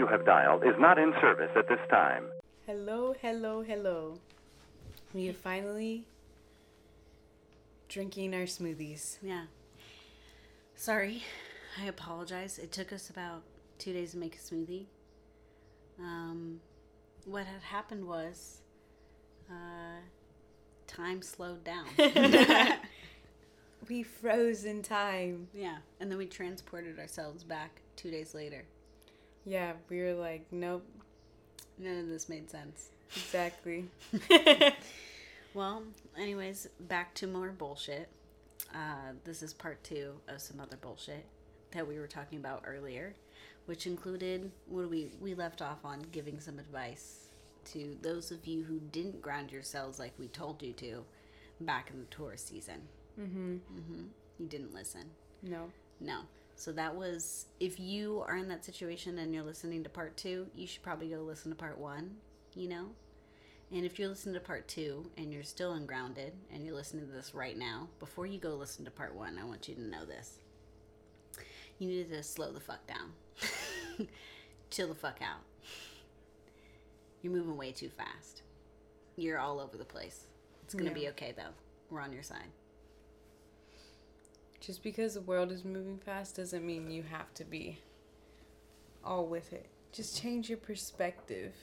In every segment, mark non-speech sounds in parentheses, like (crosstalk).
number you have dialed is not in service at this time. Hello, hello, hello. We are finally drinking our smoothies. Yeah. Sorry. I apologize. It took us about two days to make a smoothie. Um, what had happened was uh, time slowed down. (laughs) (laughs) We froze in time. yeah. And then we transported ourselves back two days later. Yeah, we were like, nope, None of this made sense. exactly. (laughs) Well, anyways, back to more bullshit. Uh, this is part two of some other bullshit that we were talking about earlier, which included what we we left off on giving some advice to those of you who didn't ground yourselves like we told you to back in the Taurus season. mm-hmm. hmm You didn't listen. No. No. So that was if you are in that situation and you're listening to part two, you should probably go listen to part one, you know? And if you're listening to part two and you're still ungrounded and you're listening to this right now, before you go listen to part one, I want you to know this. You need to slow the fuck down. (laughs) Chill the fuck out. You're moving way too fast. You're all over the place. It's gonna Yeah. be okay though. We're on your side. Just because the world is moving fast doesn't mean you have to be all with it. Just change your perspective.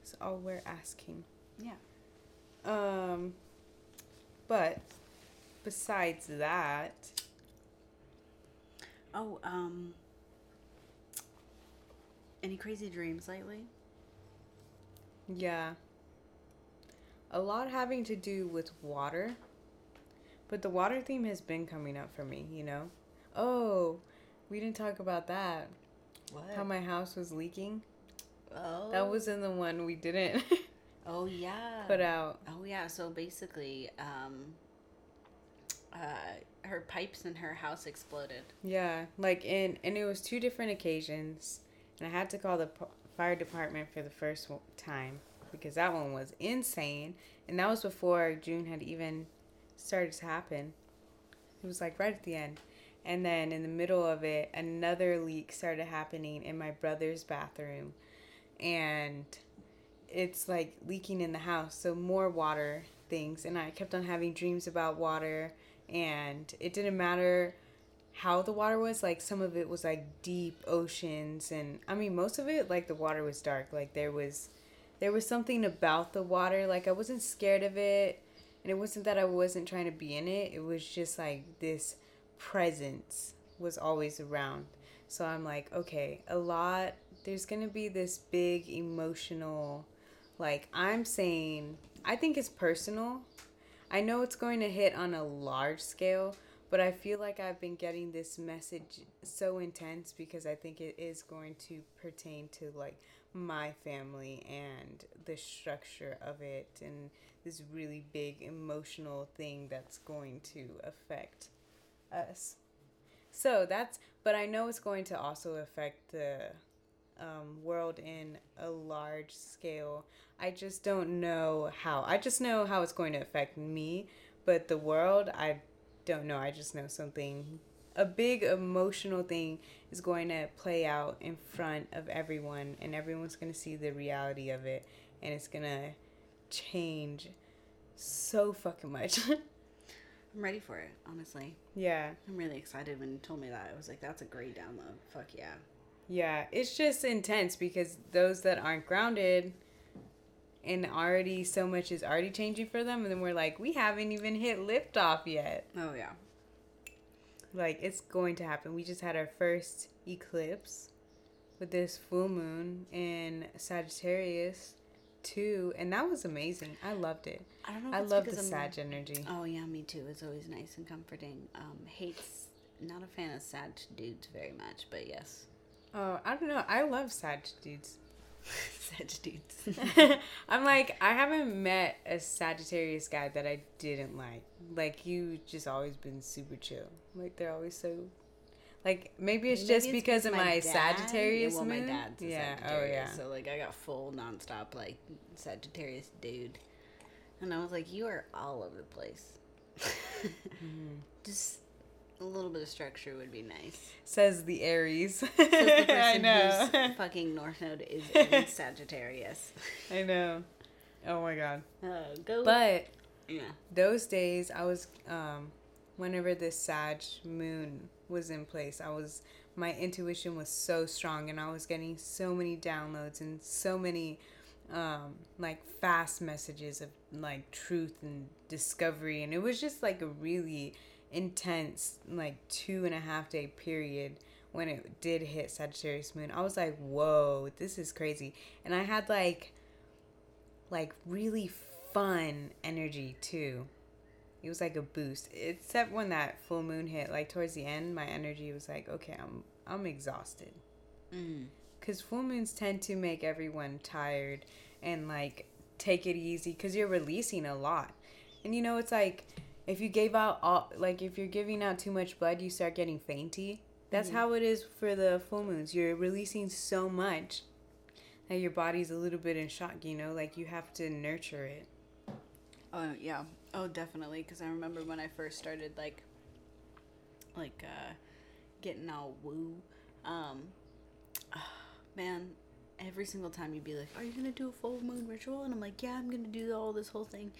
That's all we're asking. Yeah. Um, but besides that, Oh, um. Any crazy dreams lately? yeah, a lot having to do with water. But the water theme has been coming up for me, you know? Oh, we didn't talk about that. What? How my house was leaking. oh. That was in the one we didn't (laughs) Oh yeah. put out. Oh yeah. So basically, um. Uh, her pipes in her house exploded. Yeah, like in and it was two different occasions, and I had to call the p- fire department for the first time because that one was insane, and that was before June had even started to happen. It was like right at the end, and then in the middle of it, another leak started happening in my brother's bathroom, and it's like leaking in the house, so more water things, and I kept on having dreams about water, and it didn't matter how the water was like some of it was like deep oceans. And i mean most of it like the water was dark. Like there was there was something about the water. Like i wasn't scared of it and it wasn't that i wasn't trying to be in it it was just like this presence was always around. So i'm like okay a lot there's gonna be this big emotional like i'm saying i think it's personal. I know it's going to hit on a large scale, but I feel like I've been getting this message so intense because I think it is going to pertain to like my family and the structure of it and this really big emotional thing that's going to affect us. So that's, but I know it's going to also affect the um, world in a large scale. I just don't know how. I just know how it's going to affect me, but the world, I don't know. I just know something, a big emotional thing is going to play out in front of everyone, and everyone's going to see the reality of it, and it's going to change so fucking much. (laughs) I'm ready for it, honestly. yeah. I'm really excited when you told me that. I was like, that's a great download. Fuck yeah. Yeah, it's just intense because those that aren't grounded and already so much is already changing for them, and then we're like, we haven't even hit liftoff yet. Oh yeah. Like, it's going to happen. We just had our first eclipse with this full moon in Sagittarius too, and that was amazing. I loved it. I don't know. I love the Sag energy. Oh yeah, me too. It's always nice and comforting. Um, hates. Not a fan of sad dudes very much, but yes, Oh, I don't know. I love Sag dudes. sad dudes. (laughs) (laughs) I'm like, I haven't met a Sagittarius guy that I didn't like. Like you just always been super chill. Like they're always so like maybe it's Maybe just because of my, Sagittarius Well, my moon. dad's a yeah. Oh yeah. So like I got full nonstop like Sagittarius dude, and I was like, you are all over the place. Mm-hmm. (laughs) Just A little bit of structure would be nice. Says the Aries. Says the (laughs) I know. fucking north node is (laughs) in Sagittarius. I know. Oh my god. Uh, go. But yeah. those days I was um whenever this Sag moon was in place, I was my intuition was so strong and I was getting so many downloads and so many um like fast messages of like truth and discovery and it was just like a really intense like two and a half day period when it did hit Sagittarius moon. I was like, whoa, this is crazy. And I had like like really fun energy too. It was like a boost. Except when that full moon hit, like towards the end, my energy was like, okay, I'm I'm exhausted. Mm. Cause full moons tend to make everyone tired and like take it easy because you're releasing a lot. And you know, it's like if you gave out all like if you're giving out too much blood, you start getting fainty. That's how it is for the full moons. You're releasing so much that your body's a little bit in shock. You know, like you have to nurture it. Oh yeah. Oh definitely. Because I remember when I first started like, like uh, getting all woo. Um, (sighs) man, every single time you'd be like, "Are you gonna do a full moon ritual?" And I'm like, "Yeah, I'm gonna do all this whole thing."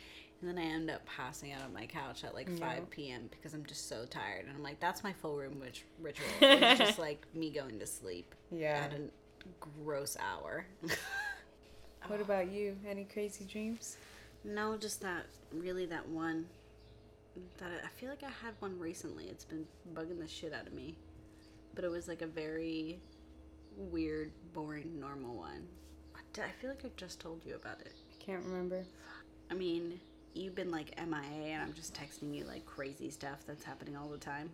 And then I end up passing out on my couch at like Yeah. 5 p.m. because I'm just so tired. And I'm like, that's my full room witch- ritual. (laughs) It's just like me going to sleep Yeah. at a gross hour. (laughs) What about you? Any crazy dreams? No, just that really that one that I feel like I had one recently. It's been bugging the shit out of me. But it was like a very weird, boring, normal one. I feel like I just told you about it. I can't remember. I mean, you've been like MIA and I'm just texting you like crazy stuff that's happening all the time.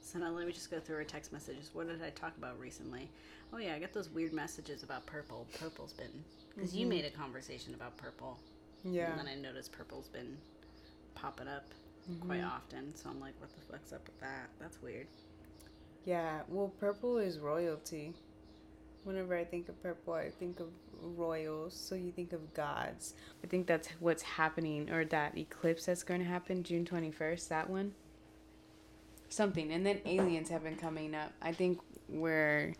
So now let me just go through our text messages. What did I talk about recently? Oh yeah, I got those weird messages about purple. Purple's been because you mm-hmm. made a conversation about purple. Yeah. And then I noticed purple's been popping up quite often. So I'm like, what the fuck's up with that? That's weird. Yeah, well, purple is royalty. Whenever I think of purple, I think of royals. So you think of gods. I think that's what's happening, or that eclipse that's going to happen June 21st, that one. Something. And then aliens have been coming up. I think we're.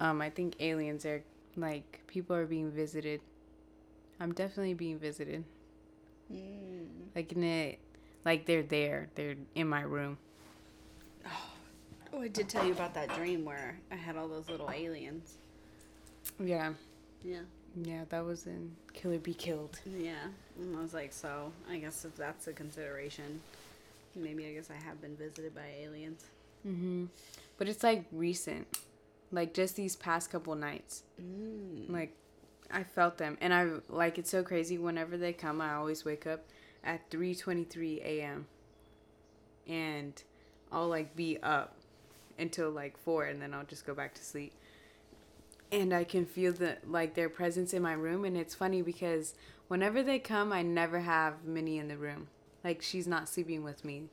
Um, I think aliens are like people are being visited. I'm definitely being visited. Like in it, like they're there. They're in my room. Oh, I did tell you about that dream where I had all those little aliens. Yeah. Yeah. Yeah, that was in Killer Be Killed. Yeah. And I was like, so I guess if that's a consideration, maybe I guess I have been visited by aliens. Mm-hmm. But it's like recent, like just these past couple nights. Mm. Like I felt them, and I like it's so crazy. Whenever they come, I always wake up at three twenty three a.m. and I'll like be up until like four, and then I'll just go back to sleep. And I can feel the like their presence in my room, and it's funny because whenever they come, I never have Minnie in the room. Like she's not sleeping with me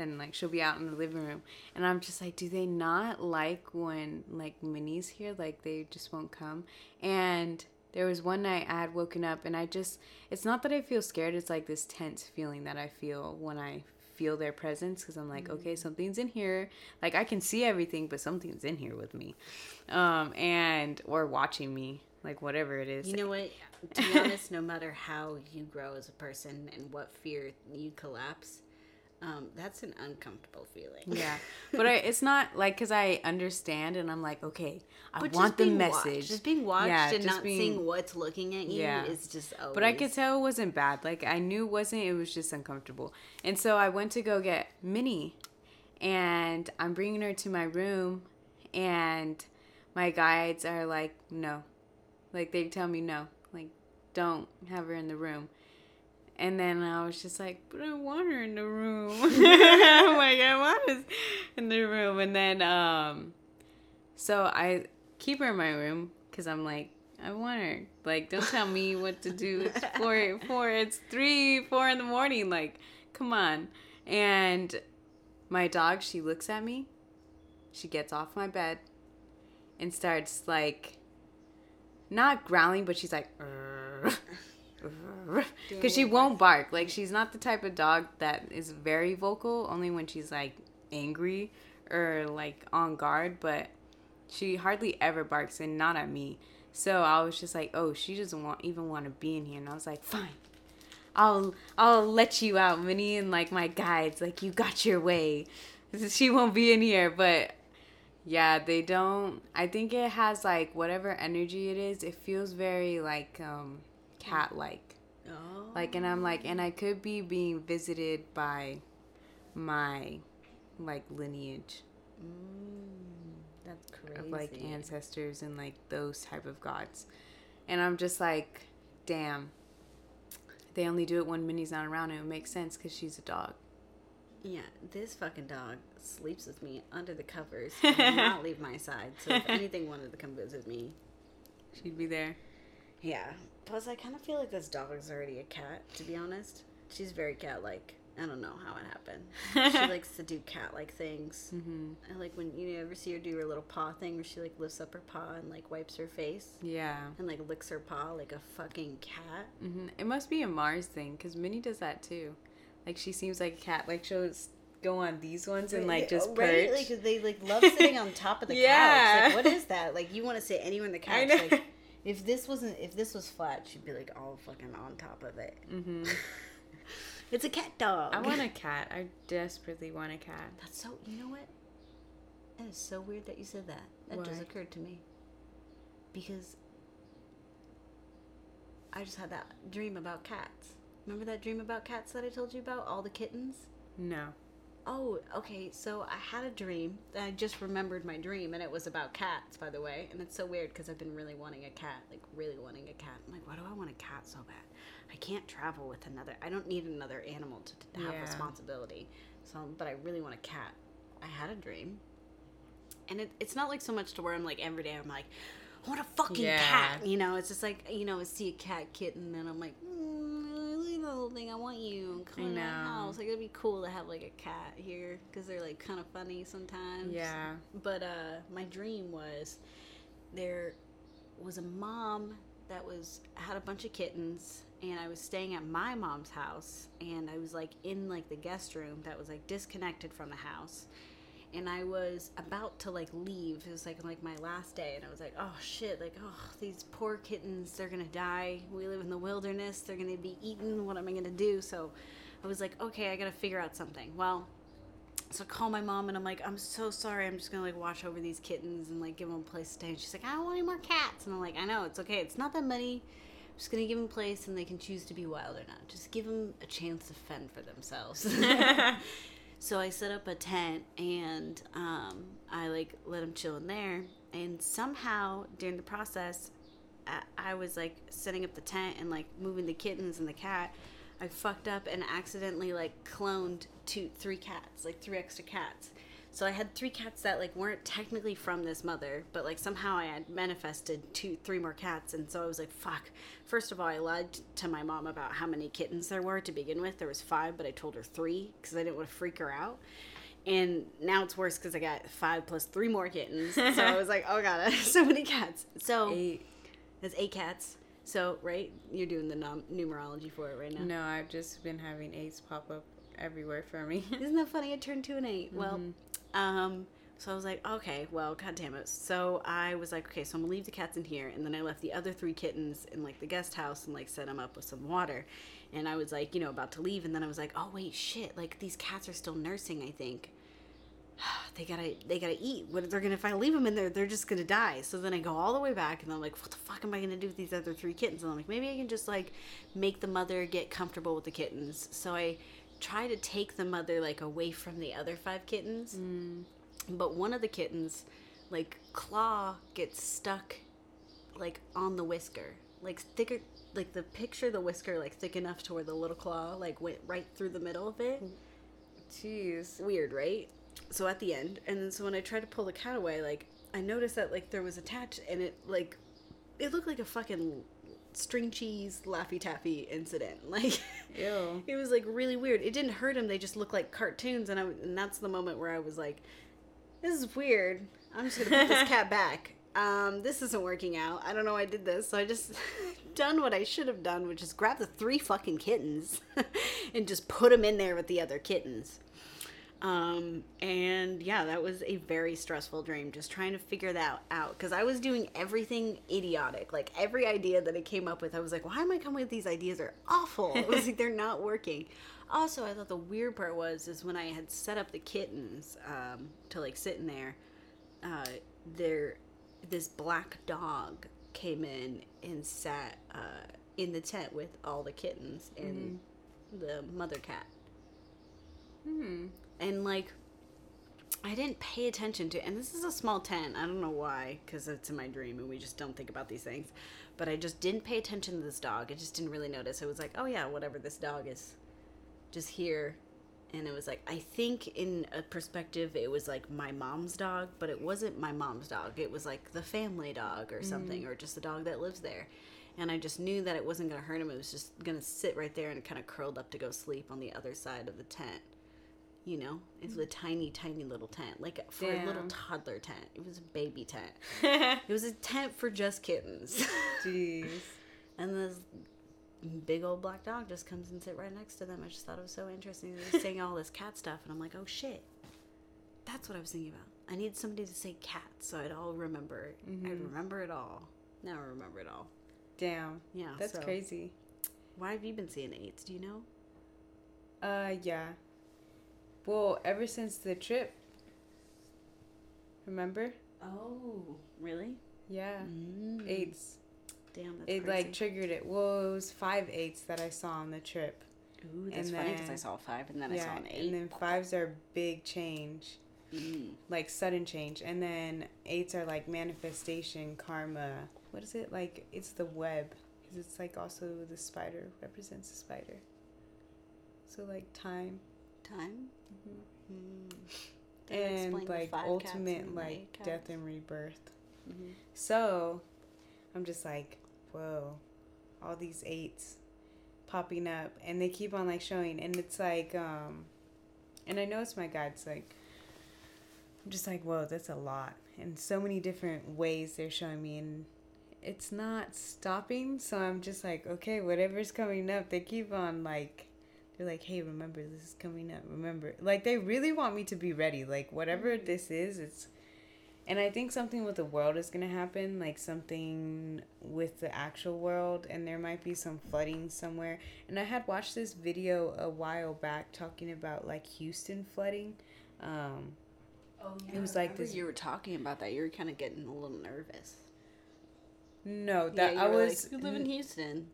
then like she'll be out in the living room and i'm just like do they not like when like minnie's here like they just won't come and there was one night i had woken up and i just it's not that i feel scared it's like this tense feeling that i feel when i feel their presence because i'm like okay something's in here. Like i can see everything but something's in here with me um and or watching me like whatever it is. You know what? (laughs) To be honest, no matter how you grow as a person and what fear you collapse, um, that's an uncomfortable feeling. yeah (laughs) but I, it's not like because i understand and i'm like okay i But want the message Watched, just being watched Yeah, and not being- seeing what's looking at you Yeah. is just always. But I could tell it wasn't bad. Like I knew it wasn't. It was just uncomfortable. And so I went to go get Minnie, and I'm bringing her to my room, and my guides are like, no, like they tell me no, like don't have her in the room. And then I was just like, but I want her in the room. I'm (laughs) (laughs) like, I want her in the room. And then, um, so I keep her in my room because I'm like, I want her. Like, don't tell me what to do. It's (laughs) four, four, it's three, four in the morning. Like, come on. And my dog, she looks at me. She gets off my bed and starts like, not growling, but she's like, (laughs) because she won't bark. Like, she's not the type of dog that is very vocal. Only when she's like angry or like on guard, but she hardly ever barks and not at me. So I was just like, oh, she doesn't want even want to be in here, and I was like, fine, I'll I'll let you out, Minnie, and like my guides, like you got your way. (laughs) She won't be in here, but yeah, they don't. I think it has like whatever energy it is. It feels very like um cat like. Oh. Like, and I'm like, and I could be being visited by my like lineage Mm, that's crazy. of like ancestors and like those type of gods. And I'm just like, damn. They only do it when Minnie's not around. And it makes sense because she's a dog. Yeah, this fucking dog sleeps with me under the covers (laughs) and will not leave my side. So if anything wanted to come visit me, She'd be there. yeah. Plus, I kind of feel like this dog is already a cat. To be honest, she's very cat-like. I don't know how it happened. she (laughs) likes to do cat-like things. hmm I like when you ever see her do her little paw thing, where she like lifts up her paw and like wipes her face Yeah. and like licks her paw like a fucking cat. hmm It must be a Mars thing because Minnie does that too. Like she seems like a cat. Like she'll go on these ones and like just perch. right? Like they like love sitting on top of the (laughs) Yeah. couch. Like what is that? Like you want to sit anywhere on the (laughs) couch? Like if this wasn't if this was flat, she'd be like all fucking on top of it. hmm (laughs) It's a cat dog. I want a cat. I desperately want a cat. That's so. You know what? That is so weird that you said that. That just occurred to me. Because I just had that dream about cats. Remember that dream about cats that I told you about? All the kittens? No. Oh, okay. So I had a dream. I just remembered my dream, and it was about cats, by the way. And it's so weird because I've been really wanting a cat, like really wanting a cat. I'm like, why do I want a cat so bad? I can't travel with another. I don't need another animal to, to have Yeah. responsibility. So, but I really want a cat. I had a dream, and it, it's not like so much to where I'm like every day. I'm like, I want a fucking Yeah. cat. You know, it's just like you know, I see a cat kitten, and I'm like, mm, the whole thing. I want you. Come I in my house. Like it'd be cool to have like a cat here because they're like kind of funny sometimes. Yeah. But uh, my dream was there was a mom that was had a bunch of kittens and I was staying at my mom's house and I was like in like the guest room that was like disconnected from the house and I was about to like leave. It was like like my last day, and I was like, oh shit, like oh these poor kittens, they're gonna die. We live in the wilderness. They're gonna be eaten. What am I gonna do? So I was like, okay, I gotta figure out something. Well, so I call my mom and I'm like, I'm so sorry. I'm just gonna like watch over these kittens and like give them a place to stay. And she's like, I don't want any more cats. And I'm like, I know it's okay. It's not that many. I'm just gonna give them a place and they can choose to be wild or not. Just give them a chance to fend for themselves. (laughs) (laughs) So I set up a tent and um, I like let him chill in there. And somehow during the process, I, I was like setting up the tent and like moving the kittens and the cat. I fucked up and accidentally like cloned two, three cats, like three extra cats. So I had three cats that like weren't technically from this mother, but like somehow I had manifested two, three more cats, and so I was like, "Fuck!" First of all, I lied to my mom about how many kittens there were to begin with. There was five, but I told her three because I didn't want to freak her out. And now it's worse because I got five plus three more kittens. (laughs) So I was like, "Oh god, so many cats." So Eight. that's eight cats. So right, you're doing the num- numerology for it right now. No, I've just been having eights pop up everywhere for me. Isn't that funny? I turned two and 8 Well, mm-hmm. Um, so I was like, okay, well, god damn it. So I was like, okay, so I'm gonna leave the cats in here, and then I left the other three kittens in like the guest house and like set them up with some water. And I was like, you know, about to leave, and then I was like, oh wait, shit, like these cats are still nursing. I think (sighs) they gotta they gotta eat. What they're gonna if I leave them in there, they're just gonna die. So then I go all the way back, and I'm like, what the fuck am I gonna do with these other three kittens? And I'm like, maybe I can just like make the mother get comfortable with the kittens. So I try to take the mother like away from the other five kittens, mm. but one of the kittens, like claw, gets stuck like on the whisker, like thicker. Like the picture, the whisker like thick enough to where the little claw like went right through the middle of it Jeez. weird, right? So at the end, and then so when I tried to pull the cat away, like I noticed that like there was attached, and it like it looked like a fucking string cheese laffy taffy incident. (laughs) Like Ew. it was like really weird. It didn't hurt him; they just looked like cartoons, and I and that's the moment where I was like, "This is weird. I'm just gonna put this cat (laughs) back." Um, this isn't working out. I don't know why I did this. So I just (laughs) done what I should have done, which is grab the three fucking kittens and just put them in there with the other kittens. Um, and yeah, that was a very stressful dream, just trying to figure that out. Because I was doing everything idiotic. Like every idea that I came up with, I was like, why am I coming with these ideas? Are awful. It was like they're not working. Also, I thought the weird part was is when I had set up the kittens um, to like sit in there. Uh, there, this black dog came in and sat uh, in the tent with all the kittens and the mother cat Hmm. And like I didn't pay attention to and this is a small tent. I don't know why cuz it's in my dream and we just don't think about these things. But I just didn't pay attention to this dog. I just didn't really notice. It was like, "Oh yeah, whatever this dog is just here." And it was like I think in a perspective it was like my mom's dog, but it wasn't my mom's dog. It was like the family dog or mm-hmm. something or just the dog that lives there. And I just knew that it wasn't going to hurt him. It was just going to sit right there and kind of curled up to go sleep on the other side of the tent you know it was a tiny tiny little tent like for a little toddler tent. It was a baby tent. (laughs) It was a tent for just kittens. (laughs) Jeez. and this big old black dog just comes and sit right next to them. I just thought it was so interesting. They were saying all this cat stuff and i'm like oh shit. That's what i was thinking about. I need somebody to say cat so i'd all remember it. I'd remember it all. Now i remember it all. Damn. yeah That's so- crazy. why have you been seeing eights do you know? Uh, yeah. Well, ever since the trip. Remember? oh really Yeah. mm. Eights. damn that's It crazy. like triggered it. Well, it was five eights that I saw on the trip. Ooh, that's And funny because I saw five and then I saw an eight. and then fives are big change, Mm. like sudden change, and then eights are like manifestation, karma. What is it like? It's the web, because it's like also the spider represents the spider. So like time Time. Mhm. Mm. Would explain and like ultimate like death and rebirth. Mhm. So, I'm just like, whoa, all these eights popping up, and they keep on like showing, and it's like, um, and I know it's my guides, like, I'm just like, whoa, that's a lot, and so many different ways they're showing me, and it's not stopping. So I'm just like, okay, whatever's coming up, they keep on like. They're like, hey, remember this is coming up. Remember, like they really want me to be ready. Like whatever this is, it's and I think something with the world is going to happen, like something with the actual world, and there might be some flooding somewhere. And I had watched this video a while back talking about like Houston flooding. Um, Oh yeah, It was like this- You were talking about that. You were kind of getting a little nervous. no, Yeah, that you I was. Like, you live in Houston.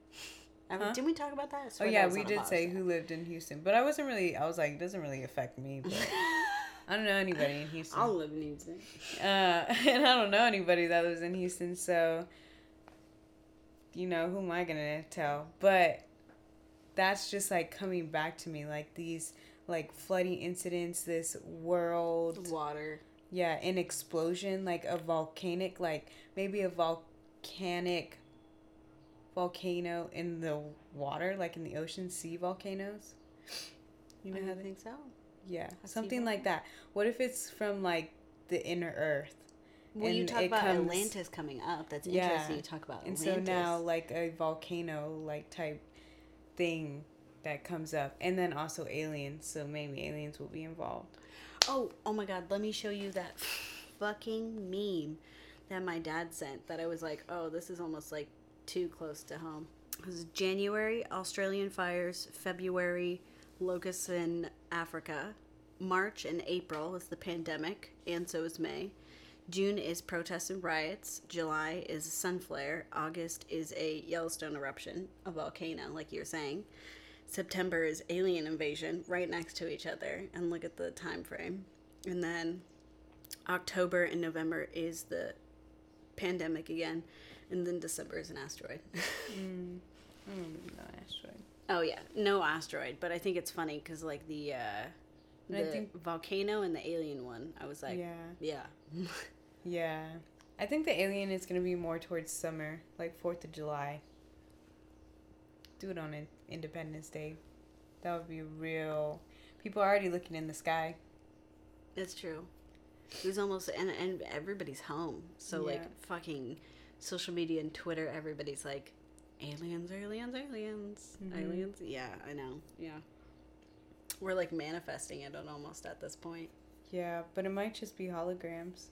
I, Huh? Didn't we talk about that? Oh yeah, that we did say who lived in Houston, but I wasn't really. I was like, it doesn't really affect me. But I don't know anybody in (laughs) Houston. I'll live in Houston. uh, (laughs) and I don't know anybody that lives in Houston, so you know who am I gonna tell? But that's just like coming back to me, like these like flooding incidents, this world, Water. yeah, an explosion, like a volcanic, like maybe a volcanic volcano in the water, like in the ocean, sea volcanoes. You know I how they think so. yeah, A something like that. What if it's from like the inner Earth? Well, you talk about comes- Atlantis coming up. That's Yeah. interesting. You talk about And so now, like a volcano, like type thing that comes up, and then also aliens. So maybe aliens will be involved. Oh, oh my God! Let me show you that fucking meme that my dad sent. That I was like, oh, this is almost like too close to home. It was January Australian fires, February locusts in Africa, March and April is the pandemic, and so is May. June is protests and riots. July is a sun flare. August is a Yellowstone eruption, a volcano, like you were saying. September is alien invasion, right next to each other, and look at the time frame. And then October and November is the pandemic again, and then December is an asteroid. (laughs) Mm. No asteroid. oh yeah, no asteroid, but I think it's funny because like the uh, the think- volcano and the alien one, I was like, yeah, yeah, (laughs) yeah. I think the alien is gonna be more towards summer, like Fourth of July. Do it on in- Independence Day. That would be real. People are already looking in the sky. That's true. It was almost and and everybody's home. So like fucking social media and Twitter, everybody's like aliens, aliens, aliens, Mhm. aliens. Yeah, I know. Yeah. We're like manifesting it almost at this point. Yeah, but it might just be holograms.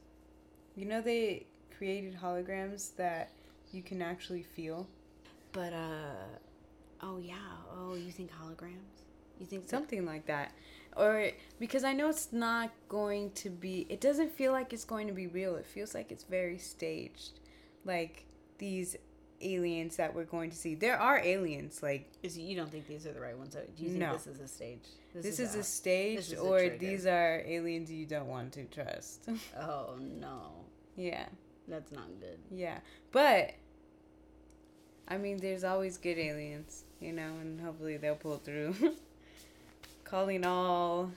You know they created holograms that you can actually feel. But uh oh yeah. Oh, you think holograms? You think that- Something like that. Or because I know it's not going to be it doesn't feel like it's going to be real. It feels like it's very staged. Like these aliens that we're going to see. There are aliens like is you don't think these are the right ones? Do you think No. this is a stage? this, is, a- a stage this is or trigger. these are aliens you don't want to trust. (laughs) Oh no, yeah. that's not good. Yeah. But I mean there's always good aliens, you know, and hopefully they'll pull through. (laughs) Calling all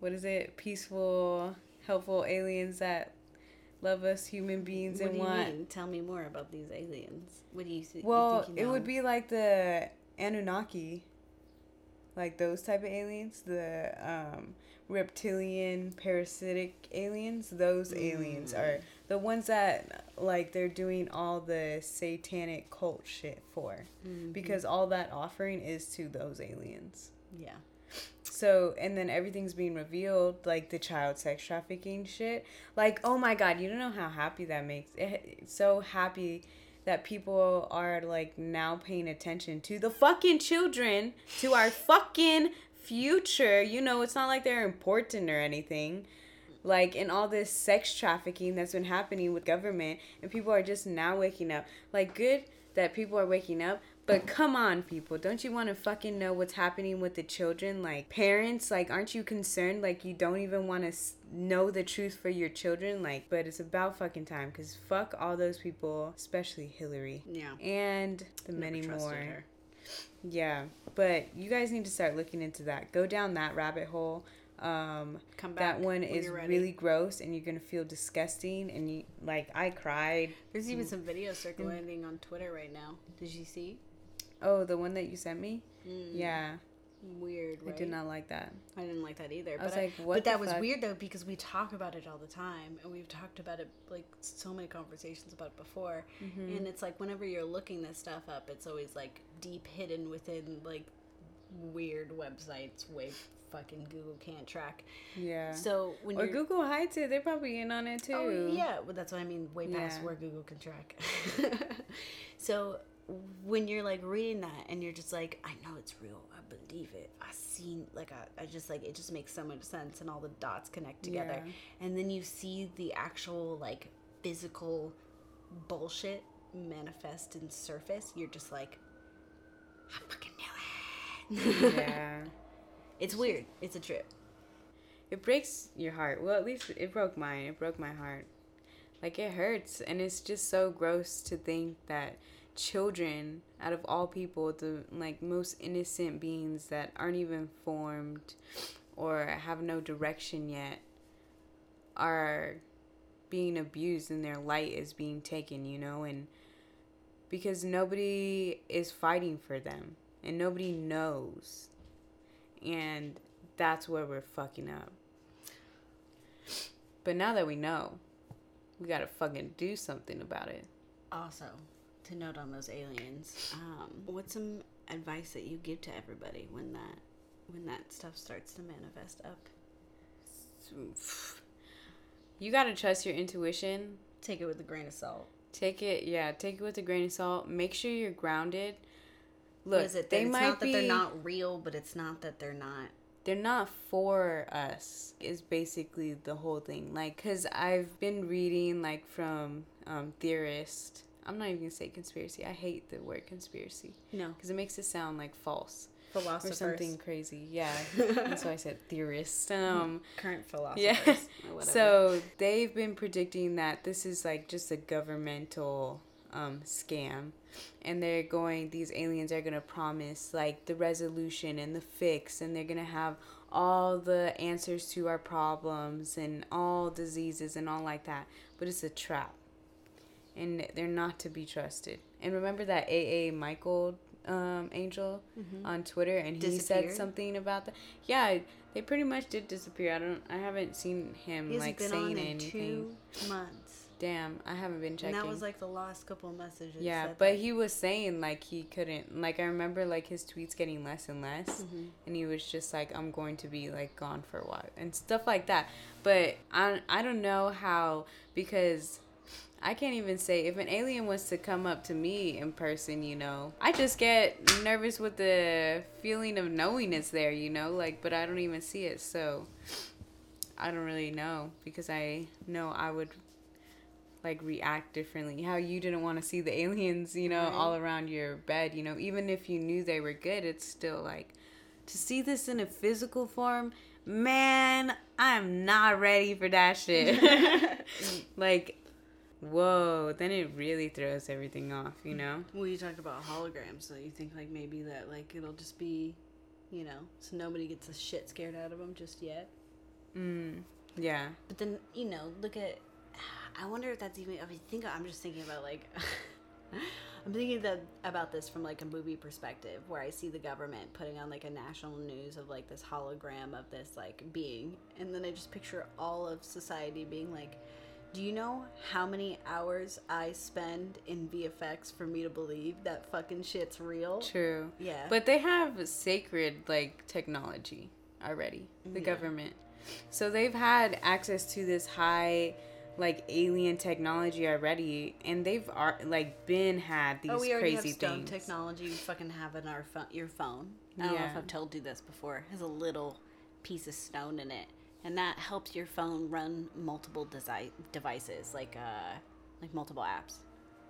what is it? Peaceful, helpful aliens that love us human beings What and do you want mean? Tell me more about these aliens. What do you, th- you Well, it would be like the Anunnaki. Like those type of aliens, the um, reptilian parasitic aliens, those aliens Mm. are the ones that like they're doing all the satanic cult shit for. Mhm. Because all that offering is to those aliens. yeah. So, and then everything's being revealed, like the child sex trafficking shit. Like, oh my god, you don't know how happy that makes. It, so happy that people are like now paying attention to the fucking children, to our fucking future. You know, it's not like they're important or anything. Like, in all this sex trafficking that's been happening with government, and people are just now waking up. Like, good that people are waking up, but come on, people. Don't you want to fucking know what's happening with the children? Like, parents, like, aren't you concerned? Like, you don't even want to s- know the truth for your children? Like, but it's about fucking time because fuck all those people, especially Hillary. Yeah. And the Never many more. her. Yeah, but you guys need to start looking into that. Go down that rabbit hole. Um, Come back. that one is really gross, and you're gonna feel disgusting. And you like, I cried. There's even some videos circulating on Twitter right now. Did you see? Oh, the one that you sent me. Mm, Yeah, Weird, right? I did not like that. I didn't like that either. I but was I- like, what but that the was weird though because we talk about it all the time, and we've talked about it like so many conversations about it before. Mm-hmm. And it's like whenever you're looking this stuff up, it's always like deep hidden within like weird websites, way fucking Google can't track. Yeah. So when or Google hides it. They're probably in on it too. Oh yeah, well that's what I mean. Way past Yeah. where Google can track. (laughs) so when you're like reading that and you're just like, I know it's real. I believe it. I seen like I, I just like it just makes so much sense and all the dots connect together. Yeah. And then you see the actual like physical bullshit manifest and surface. You're just like, I fucking knew it. yeah. (laughs) It's weird. It's a trip. It breaks your heart. Well, at least it broke mine. It broke my heart. Like it hurts, and it's just so gross to think that children, out of all people, the like most innocent beings that aren't even formed or have no direction yet, are being abused and their light is being taken. You know, and because nobody is fighting for them, and nobody knows, and that's where we're fucking up. But now that we know, we gotta fucking do something about it. Also, to note on those aliens, um, what's some advice that you give to everybody when that when that stuff starts to manifest up? You gotta trust your intuition. Take it with a grain of salt. Take it, yeah, take it with a grain of salt. Make sure you're grounded. Look, What is it? they it's might not that be. they're not real, but it's not that they're not. they're not for us is basically the whole thing like because i've been reading like from um theorists i'm not even gonna say conspiracy. I hate the word conspiracy. No, because it makes it sound like false. Or something crazy. Yeah. (laughs) That's why i said theorist. Um current philosophers. yeah. (laughs) So they've been predicting that this is like just a governmental um, scam. And they're going these aliens are going to promise like the resolution and the fix. And they're going to have all the answers to our problems and all diseases and all like that. But it's a trap and they're not to be trusted and remember that aa michael um, angel on twitter and he said something about that yeah they pretty much did disappear i don't i haven't seen him like been saying on in anything two months. Damn, I haven't been checking. And that was like the last couple of messages. yeah, but they- he was saying like he couldn't. Like I remember like his tweets getting less and less, Mhm. and he was just like, "I'm going to be like gone for a while" and stuff like that. But I I don't know how because. I can't even say if an alien was to come up to me in person, you know, I just get nervous with the feeling of knowing it's there, you know, like, but I don't even see it, so I don't really know because I know I would like react differently. How you didn't want to see the aliens, you know, Right. all around your bed, you know, even if you knew they were good, it's still like to see this in a physical form, man, I'm not ready for that shit. (laughs) like, whoa, then it really throws everything off, you know? Well, you talked about holograms, so you think like maybe that like it'll just be, you know, so nobody gets the shit scared out of them just yet. Mm, yeah. But then you know, look at. (sighs) I wonder if that's even. I mean, think I'm just thinking about like. (laughs) I'm thinking that about this from like a movie perspective, where I see the government putting on like a national news of like this hologram of this like being, and then I just picture all of society being like, "Do you know how many hours I spend in VFX for me to believe that fucking shit's real?" True. Yeah, But they have sacred like technology already. The Yeah. government. So they've had access to this high like alien technology already and they've ar- like been had these oh, we already crazy have stone things. technology. You fucking have in our phone, your phone. I don't know if I've told you this before. It has a little piece of stone in it, and that helps your phone run multiple desi- devices, like uh, like multiple apps.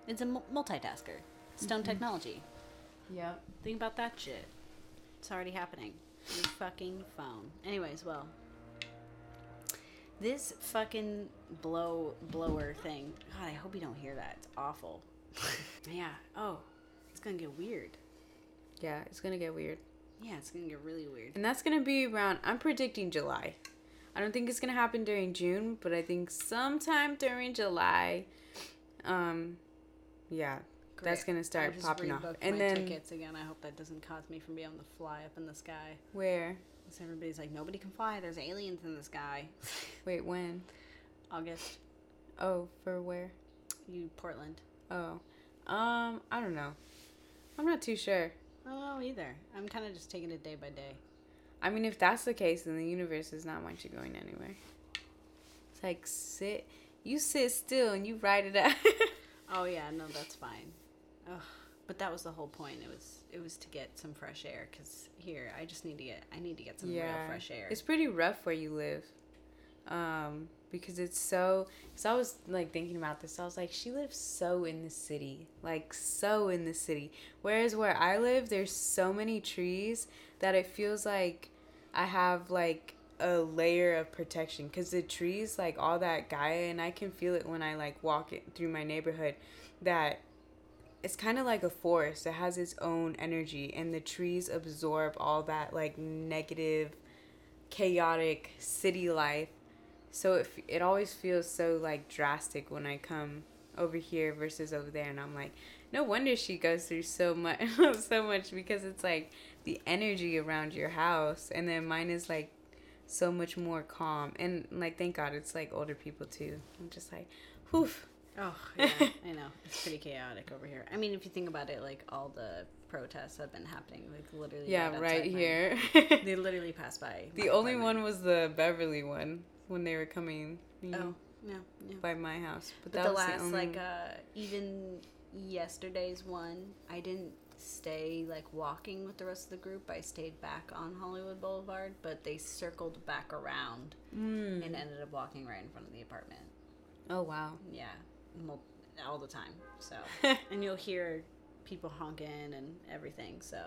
It's a multitasker. Stone Mm-hmm. technology. Yep. Think about that shit. It's already happening. Your fucking phone. Anyways, well. This fucking blow blower thing. God, I hope you don't hear that. It's awful. (laughs) yeah. Oh, it's gonna get weird. Yeah, it's going to get weird. Yeah, it's gonna get really weird. And that's going to be around I'm predicting July. I don't think it's going to happen during June, but I think sometime during July um yeah, that's going to I start popping off. And my then tickets again. I hope that doesn't cause me from being able to fly up in the sky. where? So everybody's like, nobody can fly. There's aliens in the sky. (laughs) Wait, when? August, Oh, for where? you Portland. Oh, um, I don't know. I'm not too sure. I don't know either. I'm kind of just taking it day by day. I mean, if that's the case, then the universe does not want you going anywhere. It's like sit, you sit still and you ride it out. (laughs) Oh yeah, no, that's fine. Ugh. But that was the whole point. It was it was to get some fresh air. Cause here, I just need to get I need to get some real fresh air. It's pretty rough where you live. Um, because it's so. Because I was like thinking about this, I was like, she lives so in the city, like so in the city. Whereas where I live, there's so many trees that it feels like I have like a layer of protection. Because the trees, like all that Gaia, and I can feel it when I like walk it through my neighborhood, that it's kind of like a forest. It has its own energy, and the trees absorb all that like negative, chaotic city life. So it it always feels so like drastic when I come over here versus over there, and I'm like, no wonder she goes through so much, (laughs) so much because it's like the energy around your house, and then mine is like so much more calm, and like thank God it's like older people too. I'm just like, whew. Oh (laughs) yeah, I know. It's pretty chaotic over here. I mean, if you think about it, like all the protests have been happening, like literally. Yeah, right right outside my- here. They literally passed by. (laughs) The only one was the Beverly one when they were coming you Oh know, yeah, yeah. by my house. But, But that the was last the only like uh even yesterday's one, I didn't stay like walking with the rest of the group. I stayed back on Hollywood Boulevard, but they circled back around Mm. and ended up walking right in front of the apartment. Oh wow. Yeah, mul- all the time. So (laughs) and you'll hear people honking and everything. So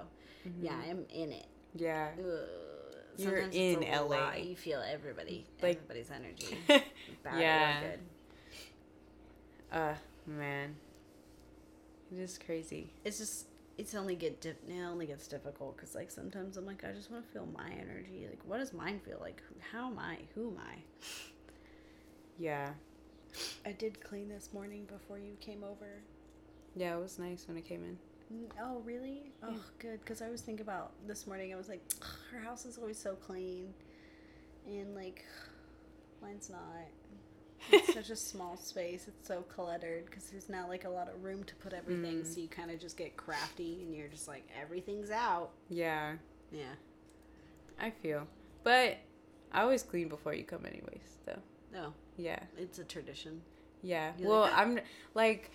yeah, I'm in it. Yeah. Ugh. You're in LA. lot. You feel everybody, Like- everybody's energy, (laughs) bad Yeah. Uh man. It is crazy. it's just it's only get di- it only gets difficult because like sometimes I'm like I just want to feel my energy. Like what does mine feel like? How am I? Who am I? Yeah. I did clean this morning before you came over. Yeah, it was nice when I came in. Mm, Oh really? Oh good. Because I was thinking about this morning. I was like, her house is always so clean, and like mine's not. It's (laughs) such a small space. It's so cluttered because there's not like a lot of room to put everything. So you kind of just get crafty and you're just like everything's out. Yeah, Yeah. I feel. But I always clean before you come, anyways. Though. No, Yeah. it's a tradition. Yeah. You well, like? I'm like,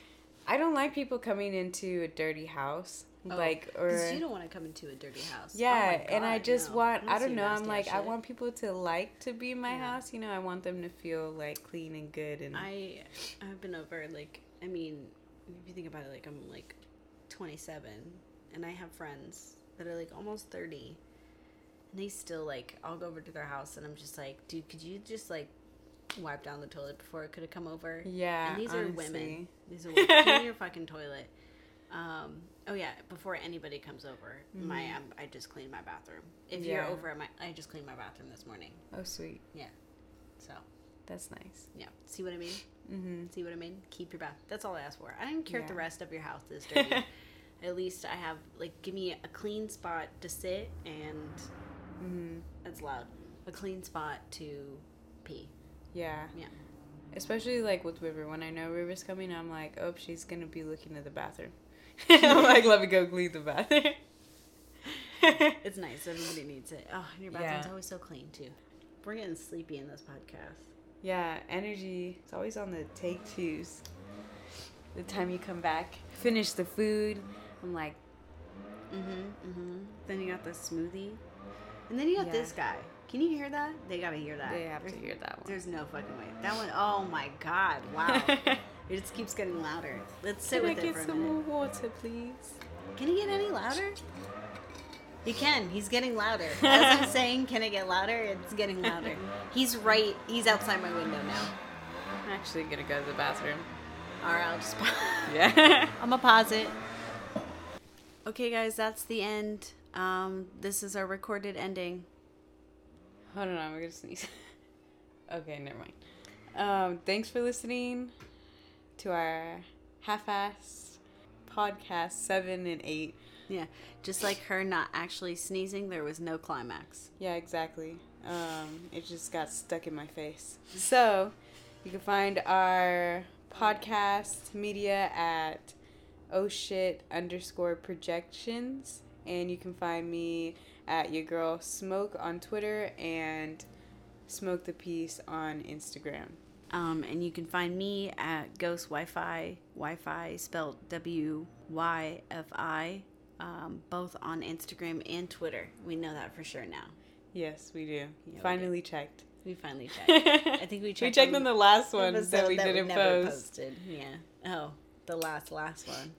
I don't like people coming into a dirty house. Oh, like or Oh, you don't want to come into a dirty house. Oh yeah, and I just no. want I don't know, I'm like ass I want people to like to be in my Yeah. house, you know, I want them to feel like clean and good and I I've been over like I mean if you think about it like I'm like 27 and I have friends that are like almost 30 and they still like I'll go over to their house and I'm just like dude could you just like wipe down the toilet before it could have come over yeah. and these are women these are women clean your fucking toilet um oh yeah before anybody comes over my um, I just clean my bathroom if you're Mm-hmm. Over at my I just cleaned my bathroom this morning Oh sweet. Yeah. So That's nice. yeah see what I mean Mhm. See what I mean? Keep your bath. That's all I ask for. I don't care if the rest of your house is dirty. (laughs) At least I have like give me a clean spot to sit and Mhm. that's loud. A clean spot to pee. Yeah. Yeah. Especially like with River. When I know River's coming, I'm like, oh, she's gonna be looking at the bathroom. (laughs) I'm (laughs) like, let me go clean the bathroom. (laughs) It's nice. Everybody needs it. Oh, and your bathroom's Yeah. always so clean too. We're getting sleepy in this podcast. yeah, energy. It's always on the take twos. The time you come back, finish the food. I'm like, Mm-hmm. Mm-hmm. Then you got the smoothie. And then you got Yeah. this guy. Can you hear that? They gotta hear that. they have to hear that one. There's no fucking way. That one oh my god. Wow. (laughs) it just keeps getting louder. Let's sit Can I with it get for a some minute. more water, please? Can he get any louder? He can. He's getting louder. (laughs) As I'm saying, can it get louder? It's getting louder. He's right. He's outside my window now. I'm actually gonna go to the bathroom. All right, I'll just. (laughs) Yeah. I'm gonna pause it. Okay, guys, that's the end. Um, this is our recorded ending. Hold on, I'm gonna sneeze. (laughs) okay, never mind. Um, thanks for listening to our half-assed podcast seven and eight. Yeah, just like her not actually sneezing, there was no climax. Yeah, exactly. Um, it just got stuck in my face. So, you can find our podcast media at oh shit underscore projections, and you can find me at your girl Smoke on Twitter and Smoke the Peace on Instagram. Um, and you can find me at Ghost Wi-Fi, Wi-Fi spelled W Y F I, um, both on Instagram and Twitter. We know that for sure now. Yes, we do. we Finally checked. We finally (laughs) checked. I think we checked. we checked on on the last one that we didn't never post. Posted. Yeah. Oh, the last last one.